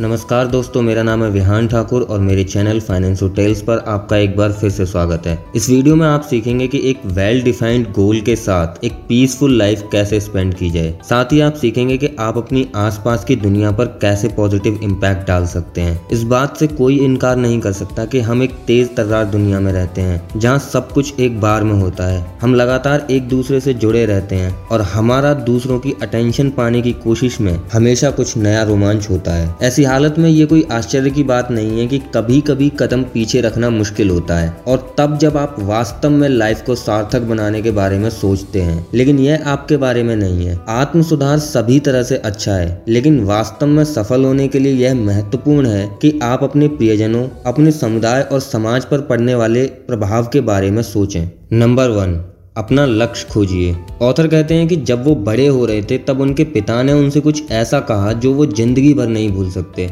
नमस्कार दोस्तों, मेरा नाम है विहान ठाकुर और मेरे चैनल फाइनेंस टेल्स पर आपका एक बार फिर से स्वागत है। इस वीडियो में आप सीखेंगे कि एक वेल डिफाइंड गोल के साथ एक पीसफुल लाइफ कैसे स्पेंड की जाए। साथ ही आप सीखेंगे कि आप अपनी आसपास की दुनिया पर कैसे पॉजिटिव इम्पैक्ट डाल सकते हैं। इस बात से कोई इनकार नहीं कर सकता की हम एक तेज तर्रार दुनिया में रहते हैं, जहाँ सब कुछ एक बार में होता है। हम लगातार एक दूसरे से जुड़े रहते हैं और हमारा दूसरों की अटेंशन पाने की कोशिश में हमेशा कुछ नया रोमांच होता है। ऐसी हालत में ये कोई आश्चर्य की बात नहीं है कि कभी कभी कदम पीछे रखना मुश्किल होता है और तब जब आप वास्तव में लाइफ को सार्थक बनाने के बारे में सोचते हैं। लेकिन यह आपके बारे में नहीं है। आत्म सुधार सभी तरह से अच्छा है, लेकिन वास्तव में सफल होने के लिए यह महत्वपूर्ण है कि आप अपने प्रियजनों, अपने समुदाय और समाज पर पड़ने वाले प्रभाव के बारे में सोचें। नंबर वन अपना लक्ष्य खोजिए। ऑथर कहते हैं कि जब वो बड़े हो रहे थे, तब उनके पिता ने उनसे कुछ ऐसा कहा जो वो ज़िंदगी भर नहीं भूल सकते।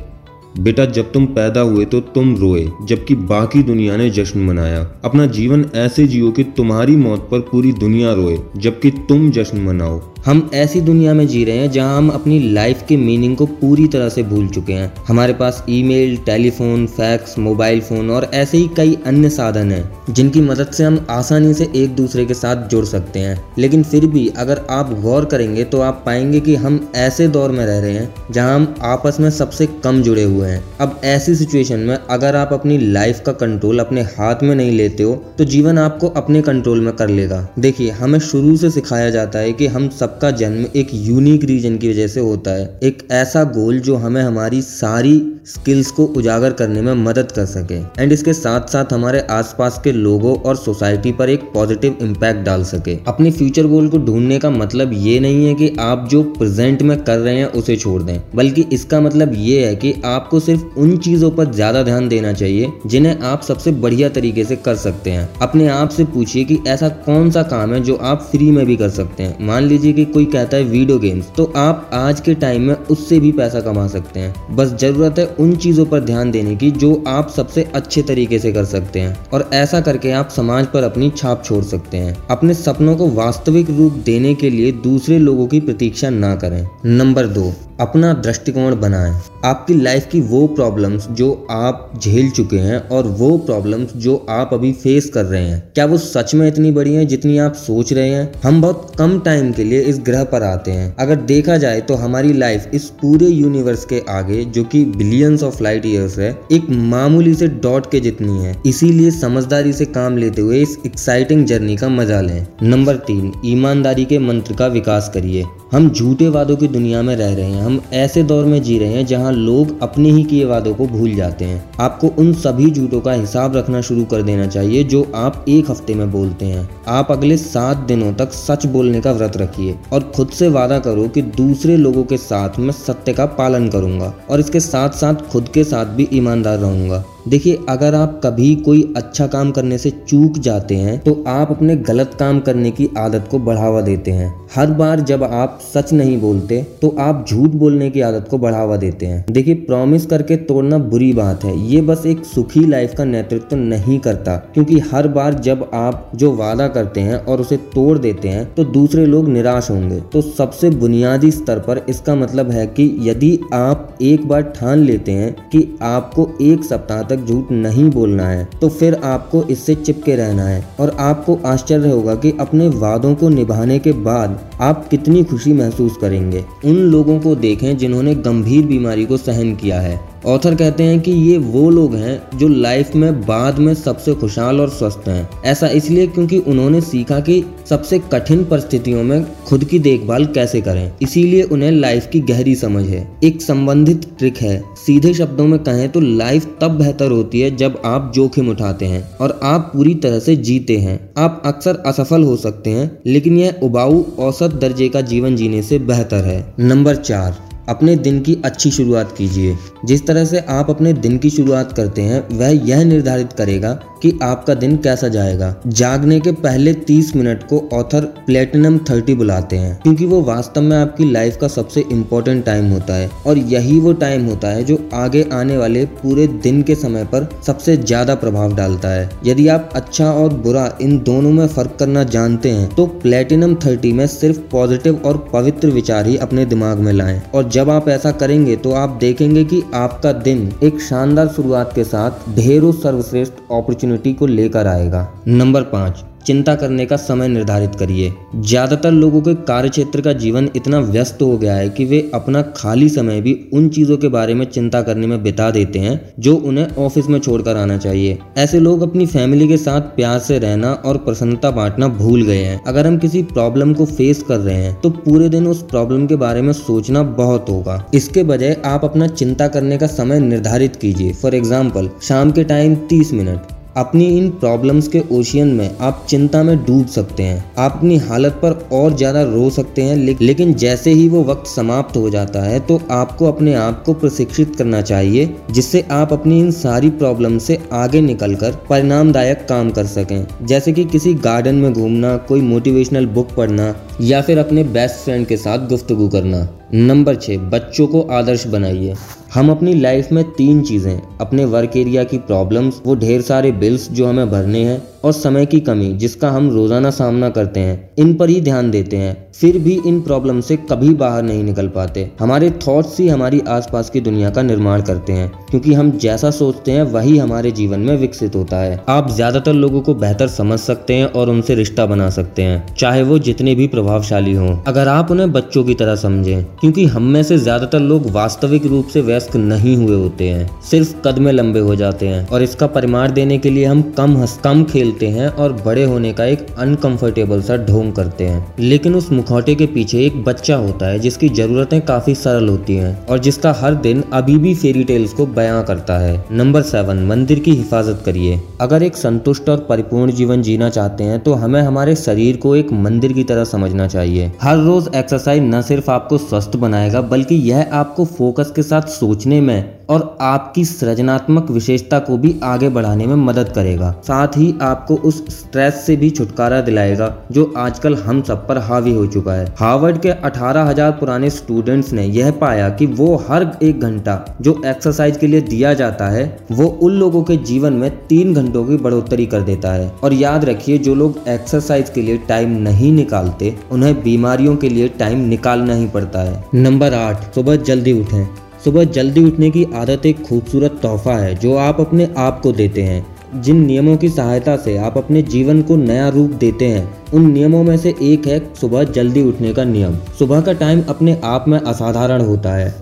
बेटा, जब तुम पैदा हुए तो तुम रोए, जबकि बाकी दुनिया ने जश्न मनाया। अपना जीवन ऐसे जियो कि तुम्हारी मौत पर पूरी दुनिया रोए, जबकि तुम जश्न मनाओ। हम ऐसी दुनिया में जी रहे हैं जहाँ हम अपनी लाइफ के मीनिंग को पूरी तरह से भूल चुके हैं। हमारे पास email, telephone fax mobile phone और ऐसे ही कई अन्य साधन हैं जिनकी मदद से हम आसानी से एक दूसरे के साथ जुड़ सकते हैं। लेकिन फिर भी अगर आप गौर करेंगे तो आप पाएँगे कि हम ऐसे दौर में रह रहे हैं जहाँ हम आपस में सबसे कम जुड़े हुए हैं। अब ऐसी सिचुएशन में अगर आप अपनी लाइफ का कंट्रोल अपने हाथ में नहीं लेते हो तो जीवन आपको अपने कंट्रोल में कर लेगा। देखिए हमें शुरू से सिखाया जाता है कि हम सब सबका जन्म एक यूनिक रीजन की वजह से होता है। एक ऐसा गोल जो हमें हमारी सारी स्किल्स को उजागर करने में मदद कर सके। एंड इसके साथ साथ हमारे आसपास के लोगों और सोसाइटी पर एक पॉजिटिव इम्पैक्ट डाल सके। अपने फ्यूचर गोल को ढूँढने का मतलब ये नहीं है कि आप जो प्रेजेंट में कर रहे हैं, उसे छोड़ दें। बल्कि इसका मतलब ये है कि आपको सिर्फ़ उन चीज़ों पर ज़्यादा ध्यान देना चाहिए, जिन्हें आप सबसे बढ़िया तरीके से कर सकते हैं। अपने आप से पूछिए कि ऐसा कौन सा काम है जो आप फ्री में भी कर सकते हैं। मान लीजिए कि कोई कहता है वीडियो गेम्स तो आप आज के टाइम में उससे भी पैसा कमा सकते हैं। बस ज़रूरत है उन चीज़ों पर ध्यान देने की जो आप सबसे अच्छे तरीके से कर सकते हैं। और ऐसा करके आप समाज पर अपनी छाप छोड़ सकते हैं। अपने सपनों को वास्तविक रूप देने के लिए दूसरे लोगों की प्रतीक्षा ना करें। नंबर दो अपना दृष्टिकोण बनाएँ। आपकी लाइफ की वो प्रॉब्लम्स जो आप झेल चुके हैं और वो प्रॉब्लम्स जो आप अभी फेस कर रहे हैं। क्या वो सच में इतनी बड़ी हैं जितनी आप सोच रहे हैं? हम बहुत कम टाइम के लिए इस ग्रह पर आते हैं। अगर देखा जाए तो हमारी लाइफ इस पूरे यूनिवर्स के आगे, जो कि बिलियंस ऑफ़ लाइट ईयर्स है, एक मामूली से डॉट के जितनी है। इसीलिए समझदारी से काम लेते हुए इस एक्साइटिंग जर्नी का मज़ा लें। नंबर तीन, ईमानदारी के मंत्र का विकास करिए। हम झूठे वादों की दुनिया में रह रहे हैं। हम ऐसे दौर में जी रहे हैं जहाँ लोग अपने ही किए वादों को भूल जाते हैं। आपको उन सभी झूठों का हिसाब रखना शुरू कर देना चाहिए जो आप एक हफ़्ते में बोलते हैं। आप अगले सात दिनों तक सच बोलने का व्रत रखिए और खुद से वादा करो कि दूसरे लोगों के साथ मैं सत्य का पालन करूँगा और इसके साथ साथ खुद के साथ भी ईमानदार रहूँगा। देखिए, अगर आप कभी कोई अच्छा काम करने से चूक जाते हैं तो आप अपने गलत काम करने की आदत को बढ़ावा देते हैं। हर बार जब आप सच नहीं बोलते तो आप झूठ बोलने की आदत को बढ़ावा देते हैं। देखिए प्रॉमिस करके तोड़ना बुरी बात है। ये बस एक सुखी लाइफ का नेतृत्व तो नहीं करता, क्योंकि हर बार जब आप जो वादा करते हैं और उसे तोड़ देते हैं तो दूसरे लोग निराश होंगे। तो सबसे बुनियादी स्तर पर इसका मतलब है कि यदि आप एक बार ठान लेते हैं कि आपको एक सप्ताह तक तक झूठ नहीं बोलना है तो फिर आपको इससे चिपके रहना है। और आपको आश्चर्य होगा कि अपने वादों को निभाने के बाद आप कितनी खुशी महसूस करेंगे। उन लोगों को देखें जिन्होंने गंभीर बीमारी को सहन किया है। ऑथर कहते हैं कि ये वो लोग हैं जो लाइफ में बाद में सबसे खुशहाल और स्वस्थ हैं। ऐसा इसलिए क्योंकि उन्होंने सीखा कि सबसे कठिन परिस्थितियों में खुद की देखभाल कैसे करें। इसीलिए उन्हें लाइफ की गहरी समझ है। एक संबंधित ट्रिक है। सीधे शब्दों में कहें तो लाइफ तब बेहतर होती है जब आप जोखिम उठाते हैं और आप पूरी तरह से जीते हैं। आप अक्सर असफल हो सकते हैं, लेकिन यह उबाऊ औसत दर्जे का जीवन जीने से बेहतर है। नंबर चार अपने दिन की अच्छी शुरुआत कीजिए। जिस तरह से आप अपने दिन की शुरुआत करते हैं, वह यह निर्धारित करेगा कि आपका दिन कैसा जाएगा। जागने के पहले 30 मिनट को ऑथर प्लेटिनम 30 बुलाते हैं, क्योंकि वो वास्तव में आपकी लाइफ का सबसे इम्पोर्टेंट टाइम होता है, और यही वो टाइम होता है जो आगे आने वाले पूरे दिन के समय पर सबसे ज़्यादा प्रभाव डालता है। यदि आप अच्छा और बुरा इन दोनों में फ़र्क करना जानते हैं तो प्लेटिनम थर्टी में सिर्फ़ पॉजिटिव और पवित्र विचार ही अपने दिमाग में लाएँ। और जब आप ऐसा करेंगे तो आप देखेंगे कि आपका दिन एक शानदार शुरुआत के साथ, ढेरों सर्वश्रेष्ठ अपॉर्चुनिटी को लेकर आएगा। नंबर पाँच, चिंता करने का समय निर्धारित करिए। ज़्यादातर लोगों के कार्य क्षेत्र का जीवन इतना व्यस्त हो गया है कि वे अपना खाली समय भी उन चीज़ों के बारे में चिंता करने में बिता देते हैं, जो उन्हें ऑफ़िस में छोड़कर आना चाहिए। ऐसे लोग अपनी फैमिली के साथ प्यार से रहना और प्रसन्नता बांटना भूल गए हैं। अगर हम किसी प्रॉब्लम को फेस कर रहे हैं तो पूरे दिन उस प्रॉब्लम के बारे में सोचना बहुत होगा। इसके बजाय आप अपना चिंता करने का समय निर्धारित कीजिए। फॉर एग्ज़ाम्पल शाम के टाइम तीस मिनट। अपनी इन प्रॉब्लम्स के ओशियन में आप चिंता में डूब सकते हैं। आप अपनी हालत पर और ज़्यादा रो सकते हैं लेकिन जैसे ही वो वक्त समाप्त हो जाता है तो आपको अपने आप को प्रशिक्षित करना चाहिए, जिससे आप अपनी इन सारी प्रॉब्लम से आगे निकलकर परिणामदायक काम कर सकें। जैसे कि किसी गार्डन में घूमना, कोई मोटिवेशनल बुक पढ़ना, या फिर अपने बेस्ट फ्रेंड के साथ गुफ्तगु करना। नंबर छः बच्चों को आदर्श बनाइए। हम अपनी लाइफ में तीन चीज़ें, अपने वर्क एरिया की प्रॉब्लम्स वो ढेर सारे बिल्स जो हमें भरने हैं और समय की कमी जिसका हम रोज़ाना सामना करते हैं, इन पर ही ध्यान देते हैं। फिर भी इन प्रॉब्लम से कभी बाहर नहीं निकल पाते। हमारे थॉट्स ही हमारी आसपास की दुनिया का निर्माण करते हैं, क्योंकि हम जैसा सोचते हैं, वही हमारे जीवन में विकसित होता है। आप ज़्यादातर लोगों को बेहतर समझ सकते हैं और उनसे रिश्ता बना सकते हैं, चाहे वो जितने भी प्रभावशाली हों। अगर आप उन्हें बच्चों की तरह समझें, क्योंकि हम में से ज़्यादातर लोग वास्तविक रूप से व्यस्क नहीं हुए होते हैं, सिर्फ़ कदमे लंबे हो जाते हैं, और इसका परिमाण देने के लिए हम कम हंस, कम खेलते हैं और बड़े होने का एक अनकंफर्टेबल सा ढोंग करते हैं। लेकिन उस मुखौटे के पीछे एक बच्चा होता है, जिसकी जरूरतें काफ़ी सरल होती हैं और जिसका हर दिन अभी भी फेरी टेल्स को बयां करता है। नंबर सेवन मंदिर की हिफाजत करिए। अगर एक संतुष्ट और परिपूर्ण जीवन जीना चाहते हैं तो हमें हमारे शरीर को एक मंदिर की तरह समझना चाहिए। हर रोज एक्सरसाइज न सिर्फ़ आपको स्वस्थ बनाएगा, बल्कि यह आपको फोकस के साथ सोचने में और आपकी सृजनात्मक विशेषता को भी आगे बढ़ाने में मदद करेगा। साथ ही आपको उस स्ट्रेस से भी छुटकारा दिलाएगा जो आजकल हम सब पर हावी हो चुका है। हार्वर्ड के 18,000 पुराने स्टूडेंट्स ने यह पाया कि वो हर एक घंटा जो एक्सरसाइज के लिए दिया जाता है वो उन लोगों के जीवन में तीन घंटों की बढ़ोतरी कर देता है। और याद रखिए जो लोग एक्सरसाइज के लिए टाइम नहीं निकालते उन्हें बीमारियों के लिए टाइम निकालना ही पड़ता है। नंबर आठ सुबह जल्दी उठें। सुबह जल्दी उठने की आदत एक खूबसूरत तोहफा है, जो आप अपने आप को देते हैं। जिन नियमों की सहायता से आप अपने जीवन को नया रूप देते हैं, उन नियमों में से एक है सुबह जल्दी उठने का नियम। सुबह का टाइम अपने आप में असाधारण होता है।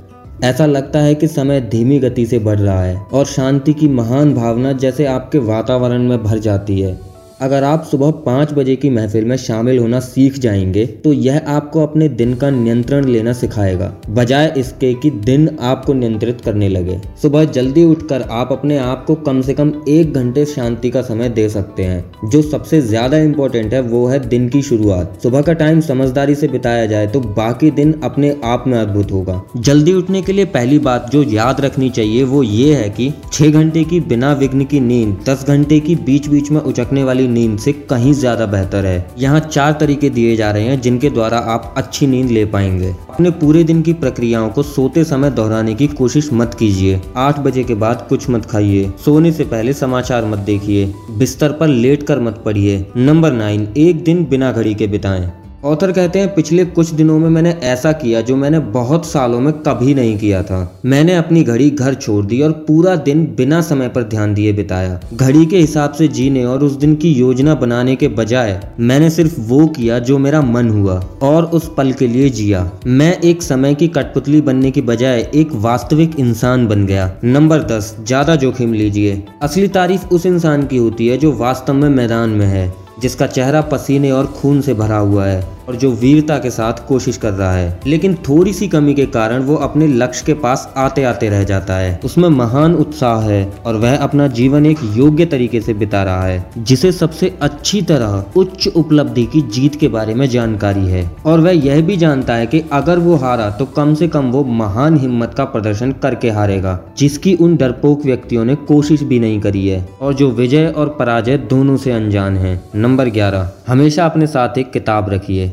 ऐसा लगता है कि समय धीमी गति से बढ़ रहा है और शांति की महान भावना जैसे आपके वातावरण में भर जाती है। अगर आप सुबह पाँच बजे की महफिल में शामिल होना सीख जाएँगे तो यह आपको अपने दिन का नियंत्रण लेना सिखाएगा। बजाय इसके कि दिन आपको नियंत्रित करने लगे। सुबह जल्दी उठकर आप अपने आप को कम से कम एक घंटे शांति का समय दे सकते हैं। जो सबसे ज़्यादा इम्पोर्टेंट है, वो है दिन की शुरुआत। सुबह का टाइम समझदारी से बिताया जाए तो बाकी दिन अपने आप में अद्भुत होगा। जल्दी उठने के लिए पहली बात जो याद रखनी चाहिए, वो ये है कि छह घंटे की बिना विघ्न की नींद, दस घंटे की बीच बीच में उचकने वाली नींद से कहीं ज़्यादा बेहतर है। यहाँ चार तरीके दिए जा रहे हैं जिनके द्वारा आप अच्छी नींद ले पाएँगे। अपने पूरे दिन की प्रक्रियाओं को सोते समय दोहराने की कोशिश मत कीजिए। आठ बजे के बाद कुछ मत खाइए। सोने से पहले समाचार मत देखिए। बिस्तर पर लेट कर मत पढ़िए। नंबर नाइन, एक दिन बिना घड़ी के बिताएँ। ऑथर कहते हैं, पिछले कुछ दिनों में मैंने ऐसा किया जो मैंने बहुत सालों में कभी नहीं किया था। मैंने अपनी घड़ी घर छोड़ दी और पूरा दिन बिना समय पर ध्यान दिए बिताया। घड़ी के हिसाब से जीने और उस दिन की योजना बनाने के बजाय मैंने सिर्फ़ वो किया जो मेरा मन हुआ और उस पल के लिए जिया। मैं एक समय की कठपुतली बनने की बजाय एक वास्तविक इंसान बन गया। नंबर दस, ज़्यादा जोखिम लीजिए। असली तारीफ़ उस इंसान की होती है जो वास्तव में मैदान में है, जिसका चेहरा पसीने और खून से भरा हुआ है। और जो वीरता के साथ कोशिश कर रहा है। लेकिन थोड़ी सी कमी के कारण वो अपने लक्ष्य के पास आते आते रह जाता है। उसमें महान उत्साह है और वह अपना जीवन एक योग्य तरीके से बिता रहा है, जिसे सबसे अच्छी तरह उच्च उपलब्धि की जीत के बारे में जानकारी है। और वह यह भी जानता है कि अगर वो हारा तो कम से कम वो महान हिम्मत का प्रदर्शन करके हारेगा, जिसकी उन डरपोक व्यक्तियों ने कोशिश भी नहीं करी है। और जो विजय और पराजय दोनों से अनजान है। नंबर ग्यारह, हमेशा अपने साथ एक किताब रखिए।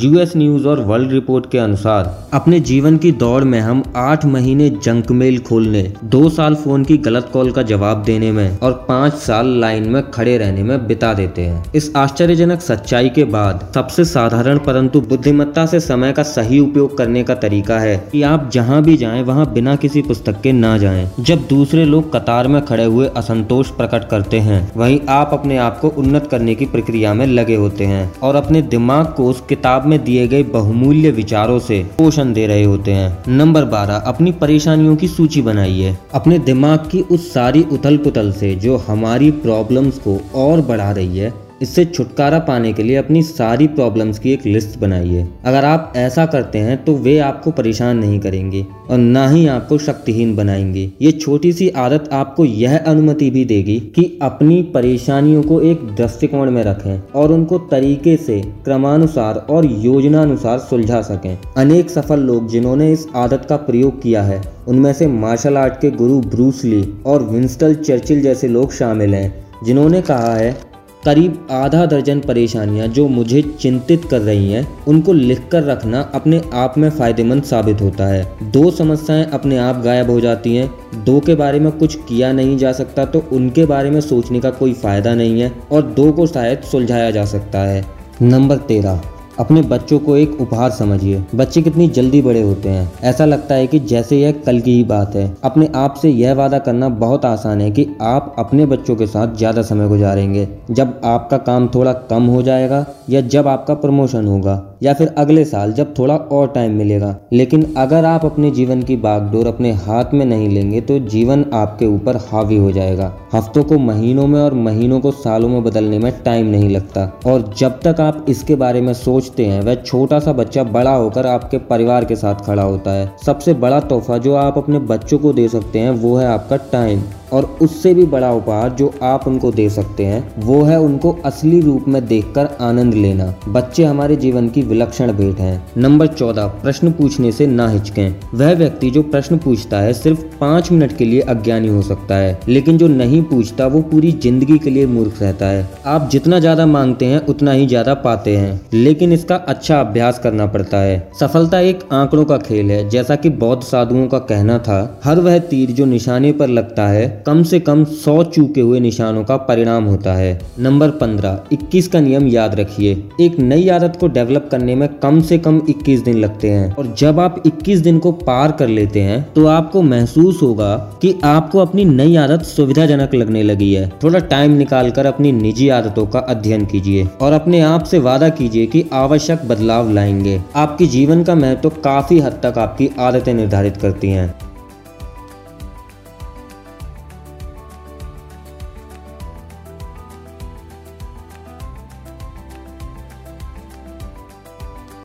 यूएस न्यूज़ और वर्ल्ड रिपोर्ट के अनुसार, अपने जीवन की दौड़ में हम आठ महीने जंक मेल खोलने, दो साल फ़ोन की गलत कॉल का जवाब देने में और पाँच साल लाइन में खड़े रहने में बिता देते हैं इस आश्चर्यजनक सच्चाई के बाद, सबसे साधारण परंतु बुद्धिमत्ता से समय का सही उपयोग करने का तरीका है कि आप जहाँ भी जाएँ, वहाँ बिना किसी पुस्तक के ना जाएँ। जब दूसरे लोग कतार में खड़े हुए असंतोष प्रकट करते हैं, वहीं आप अपने आप को उन्नत करने की प्रक्रिया में लगे होते हैं और अपने दिमाग को उस किताब में दिए गए बहुमूल्य विचारों से पोषण दे रहे होते हैं। नंबर बारह, अपनी परेशानियों की सूची बनाइए। अपने दिमाग की उस सारी उथल पुथल से जो हमारी प्रॉब्लम्स को और बढ़ा रही है इससे छुटकारा पाने के लिए अपनी सारी प्रॉब्लम्स की एक लिस्ट बनाइए। अगर आप ऐसा करते हैं तो वे आपको परेशान नहीं करेंगे और ना ही आपको शक्तिहीन बनाएँगे। ये छोटी सी आदत आपको यह अनुमति भी देगी कि अपनी परेशानियों को एक दृष्टिकोण में रखें और उनको तरीके से, क्रमानुसार और योजना अनुसार सुलझा सकें। अनेक सफल लोग जिन्होंने इस आदत का प्रयोग किया है, उनमें से मार्शल आर्ट के गुरु ब्रूस ली और विंस्टल चर्चिल जैसे लोग शामिल हैं, जिन्होंने कहा है करीब आधा दर्जन परेशानियाँ जो मुझे चिंतित कर रही हैं, उनको लिख कर रखना अपने आप में फ़ायदेमंद साबित होता है। दो समस्याएँ अपने आप गायब हो जाती हैं। दो के बारे में कुछ किया नहीं जा सकता तो उनके बारे में सोचने का कोई फ़ायदा नहीं है और दो को शायद सुलझाया जा सकता है। नंबर तेरह। अपने बच्चों को एक उपहार समझिए। बच्चे कितनी जल्दी बड़े होते हैं। ऐसा लगता है कि जैसे यह कल की ही बात है। अपने आप से यह वादा करना बहुत आसान है कि आप अपने बच्चों के साथ ज़्यादा समय गुजारेंगे। जब आपका काम थोड़ा कम हो जाएगा या जब आपका प्रमोशन होगा। या फिर अगले साल जब थोड़ा और टाइम मिलेगा। लेकिन अगर आप अपने जीवन की बागडोर अपने हाथ में नहीं लेंगे तो जीवन आपके ऊपर हावी हो जाएगा। हफ्तों को, महीनों में और महीनों को सालों में बदलने में टाइम नहीं लगता। और जब तक आप इसके बारे में सोचते हैं, वह छोटा सा बच्चा बड़ा होकर आपके परिवार के साथ खड़ा होता है। सबसे बड़ा तोहफा जो आप अपने बच्चों को दे सकते हैं, वो है आपका टाइम और उससे भी बड़ा उपहार जो आप उनको दे सकते हैं, वो है उनको असली रूप में देखकर आनंद लेना। बच्चे हमारे जीवन की विलक्षण भेंट हैं। नंबर चौदह, प्रश्न पूछने से ना हिचकें। वह व्यक्ति जो प्रश्न पूछता है, सिर्फ़ पाँच मिनट के लिए अज्ञानी हो सकता है, लेकिन जो नहीं पूछता, वो पूरी ज़िंदगी के लिए मूर्ख रहता है। आप जितना ज़्यादा मांगते हैं, उतना ही ज़्यादा पाते हैं, लेकिन इसका अच्छा अभ्यास करना पड़ता है। सफलता एक आंकड़ों का खेल है, जैसा कि बौद्ध साधुओं का कहना था, हर वह तीर जो निशाने पर लगता है कम से कम सौ चूके हुए निशानों का परिणाम होता है। नंबर पंद्रह, इक्कीस का नियम याद रखिए। एक नई आदत को डेवलप करने में कम से कम इक्कीस दिन लगते हैं। और जब आप इक्कीस दिन को पार कर लेते हैं तो आपको महसूस होगा कि आपको अपनी नई आदत सुविधाजनक लगने लगी है। थोड़ा टाइम निकाल कर अपनी निजी आदतों का अध्ययन कीजिए और अपने आप से वादा कीजिए कि आवश्यक बदलाव लाएँगे। आपके जीवन का महत्व तो काफ़ी हद तक आपकी आदतें निर्धारित करती हैं।